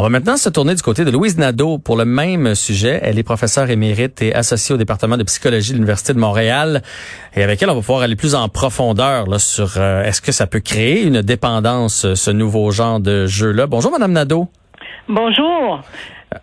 On va maintenant se tourner du côté de Louise Nadeau pour le même sujet. Elle est professeure émérite et associée au département de psychologie de l'Université de Montréal. Et avec elle, on va pouvoir aller plus en profondeur sur euh, est-ce que ça peut créer une dépendance, ce nouveau genre de jeu-là. Bonjour, Madame Nadeau. Bonjour.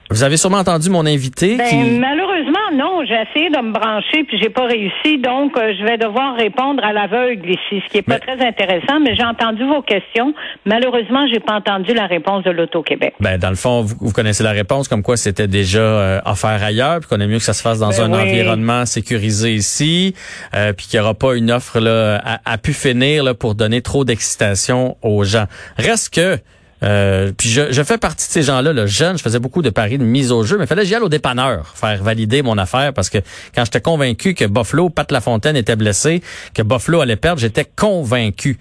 Vous avez sûrement entendu mon invité. Ben, Malheureusement, non. J'ai essayé de me brancher puis j'ai pas réussi. Donc, euh, je vais devoir répondre à l'aveugle ici, ce qui est pas très intéressant. Mais j'ai entendu vos questions. Malheureusement, j'ai pas entendu la réponse de l'Auto-Québec. Ben, dans le fond, vous, connaissez la réponse, comme quoi c'était déjà euh, offert ailleurs, puis qu'on aime mieux que ça se fasse dans ben un environnement sécurisé ici, euh, puis qu'il n'y aura pas une offre là à, à pu finir là, pour donner trop d'excitation aux gens. Reste que euh, puis je, fais partie de ces gens-là, le jeune, je faisais beaucoup de paris de mise au jeu, mais fallait que j'y aille au dépanneur, faire valider mon affaire, parce que quand j'étais convaincu que Buffalo, Pat Lafontaine était blessé, que Buffalo allait perdre, j'étais convaincu.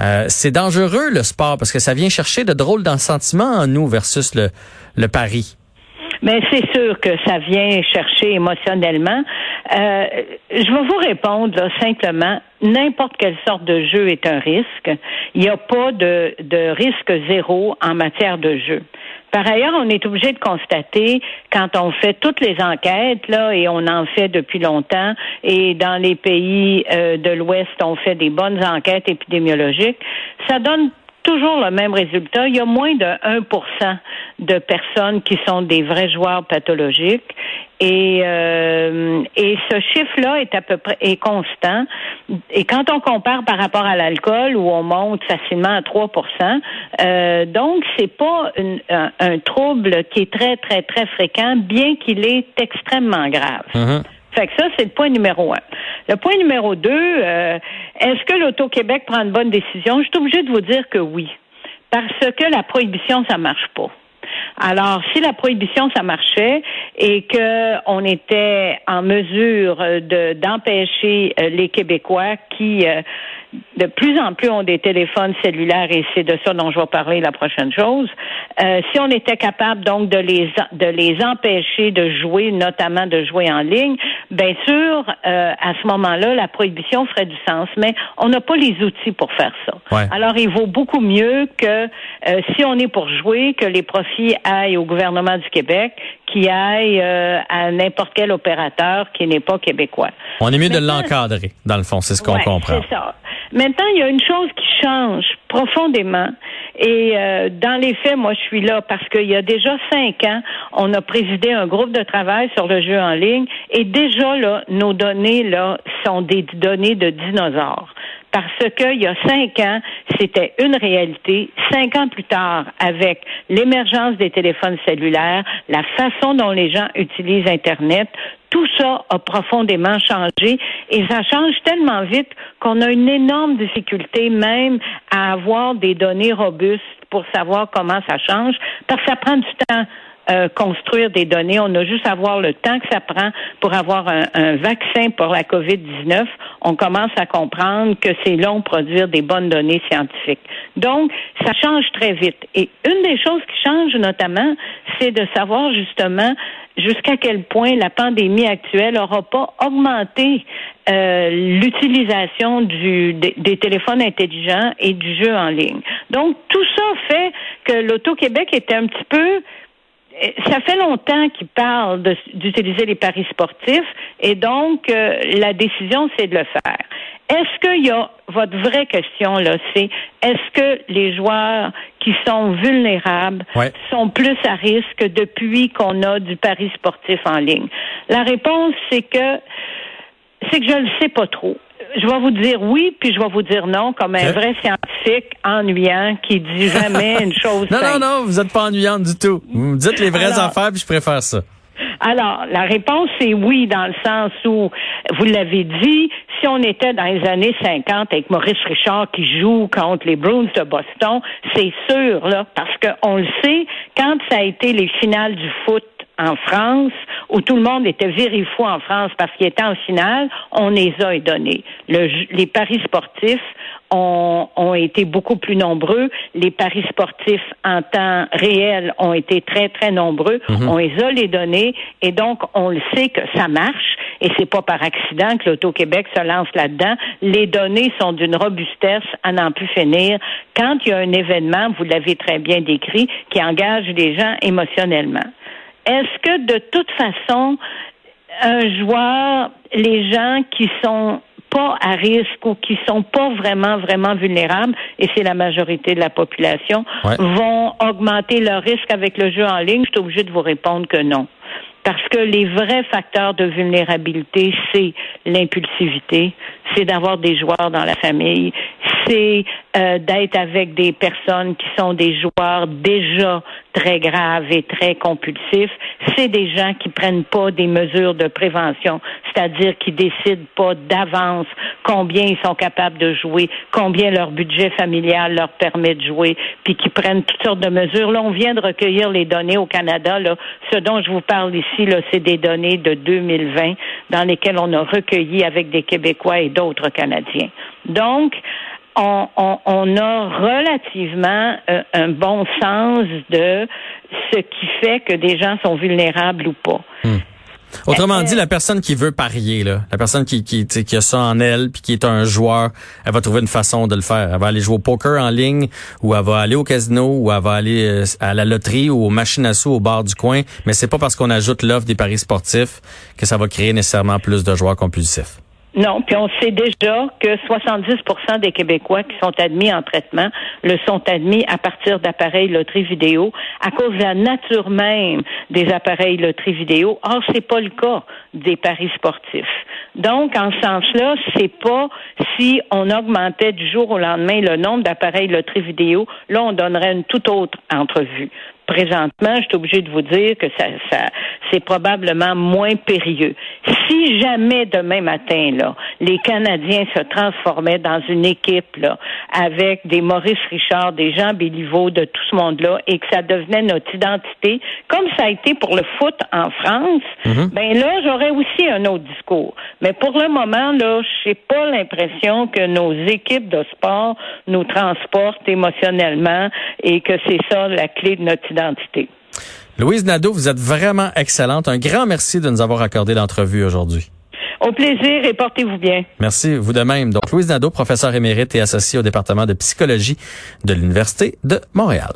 Euh, c'est dangereux le sport, parce que ça vient chercher de drôles dans sentiments en nous versus le, le pari. Mais c'est sûr que ça vient chercher émotionnellement. Euh, je vais vous répondre simplement. N'importe quelle sorte de jeu est un risque. Il n'y a pas de, de risque zéro en matière de jeu. Par ailleurs, on est obligé de constater quand on fait toutes les enquêtes là et on en fait depuis longtemps et dans les pays euh, de l'Ouest, on fait des bonnes enquêtes épidémiologiques, ça donne toujours le même résultat. Il y a moins de 1% de personnes qui sont des vrais joueurs pathologiques. Et, euh, et ce chiffre-là est à peu près est constant. Et quand on compare par rapport à l'alcool, où on monte facilement à 3 euh, donc c'est pas un, trouble qui est très très très fréquent, bien qu'il est extrêmement grave. Mm-hmm. Fait que ça, c'est le point numéro un. Le point numéro deux, euh, est-ce que l'Auto-Québec prend une bonne décision? Je suis obligée de vous dire que oui. Parce que la prohibition, ça marche pas. Alors, si la prohibition, ça marchait et qu'on était en mesure de, d'empêcher euh, les Québécois qui euh, de plus en plus ont des téléphones cellulaires et c'est de ça dont je vais parler la prochaine chose. Euh, si on était capable donc de les de les empêcher de jouer, notamment de jouer en ligne, bien sûr, euh, à ce moment-là, la prohibition ferait du sens, mais on n'a pas les outils pour faire ça. Alors, il vaut beaucoup mieux que euh, si on est pour jouer, que les profits aillent au gouvernement du Québec, qui aillent à n'importe quel opérateur qui n'est pas québécois. On est mieux de l'encadrer, dans le fond, c'est ce qu'on comprend. C'est ça. Maintenant, il y a une chose qui change profondément. Et euh, dans les faits, moi, je suis là parce qu'il y a déjà cinq ans, on a présidé un groupe de travail sur le jeu en ligne. Et déjà, là, nos données, là, sont des données de dinosaures parce qu'il y a cinq ans, c'était une réalité. Cinq ans plus tard, avec l'émergence des téléphones cellulaires, la façon dont les gens utilisent Internet, tout ça a profondément changé et ça change tellement vite qu'on a une énorme difficulté même à avoir des données robustes pour savoir comment ça change parce que ça prend du temps. Euh, construire des données. On a juste à voir le temps que ça prend pour avoir un, vaccin pour la COVID-19. On commence à comprendre que c'est long produire des bonnes données scientifiques. Donc, ça change très vite. Et une des choses qui change notamment, c'est de savoir justement jusqu'à quel point la pandémie actuelle n'aura pas augmenté euh, l'utilisation du, des, téléphones intelligents et du jeu en ligne. Donc, tout ça fait que l'Auto-Québec était un petit peu ça fait longtemps qu'ils parlent d'utiliser les paris sportifs et donc euh, la décision c'est de le faire. Est-ce qu'il y a votre vraie question là, c'est est-ce que les joueurs qui sont vulnérables sont plus à risque depuis qu'on a du pari sportif en ligne? La réponse c'est que c'est que je ne sais pas trop je vais vous dire oui, puis je vais vous dire non, comme un vrai scientifique ennuyant qui dit jamais une chose. non, non, non, vous n'êtes pas ennuyante du tout. Vous me dites les vraies affaires, puis je préfère ça. Alors, la réponse est oui, dans le sens où, vous l'avez dit, si on était dans les années 50 avec Maurice Richard qui joue contre les Bruins de Boston, c'est sûr, là, parce qu'on le sait, quand ça a été les finales du foot en France, où tout le monde était fou en France parce qu'il était en finale, on les a donnés. les paris sportifs ont, ont, été beaucoup plus nombreux. Les paris sportifs en temps réel ont été très, très nombreux. Mhm. On les a les données et donc on le sait que ça marche. et c'est pas par accident que l'Auto-Québec se lance là-dedans. Les données sont d'une robustesse à n'en plus finir. Quand il y a un événement, vous l'avez très bien décrit, qui engage les gens émotionnellement. Est-ce que de toute façon, un joueur, les gens qui sont pas à risque ou qui sont pas vraiment, vraiment vulnérables, et c'est la majorité de la population, vont augmenter leur risque avec le jeu en ligne? Je suis obligée de vous répondre que non. Parce que les vrais facteurs de vulnérabilité, c'est l'impulsivité, c'est d'avoir des joueurs dans la famille, c'est euh, d'être avec des personnes qui sont des joueurs déjà très graves et très compulsifs. C'est des gens qui prennent pas des mesures de prévention, c'est-à-dire qui décident pas d'avance combien ils sont capables de jouer, combien leur budget familial leur permet de jouer, puis qui prennent toutes sortes de mesures. Là, on vient de recueillir les données au Canada. Là, ce dont je vous parle ici, là, c'est des données de 2020 dans lesquelles on a recueilli avec des Québécois et d'autres Canadiens. Donc, on, a relativement euh, un bon sens de ce qui fait que des gens sont vulnérables ou pas. Hmm. Autrement dit, la personne qui veut parier, la personne qui, qui, qui a ça en elle, puis qui est un joueur, elle va trouver une façon de le faire. Elle va aller jouer au poker en ligne, ou elle va aller au casino, ou elle va aller euh, à la loterie ou aux machines à sous au bar du coin. Mais c'est pas parce qu'on ajoute l'offre des paris sportifs que ça va créer nécessairement plus de joueurs compulsifs. Non, puis on sait déjà que 70% des Québécois qui sont admis en traitement le sont admis à partir d'appareils loterie vidéo à cause de la nature même des appareils loterie vidéo. Or, c'est pas le cas des paris sportifs. Donc, en ce sens-là, c'est pas si on augmentait du jour au lendemain le nombre d'appareils loterie vidéo, là, on donnerait une toute autre entrevue présentement, je suis obligée de vous dire que ça, ça c'est probablement moins périlleux. Si jamais demain matin, là, les Canadiens se transformaient dans une équipe là, avec des Maurice Richard, des Jean Béliveau, de tout ce monde-là, et que ça devenait notre identité, comme ça a été pour le foot en France, mm-hmm. ben là, j'aurais aussi un autre discours. Mais pour le moment, là, je n'ai pas l'impression que nos équipes de sport nous transportent émotionnellement et que c'est ça la clé de notre identité. Louise Nadeau, vous êtes vraiment excellente. Un grand merci de nous avoir accordé l'entrevue aujourd'hui. Au plaisir et portez-vous bien. Merci, vous de même. Donc, Louise Nadeau, professeure émérite et associée au département de psychologie de l'Université de Montréal.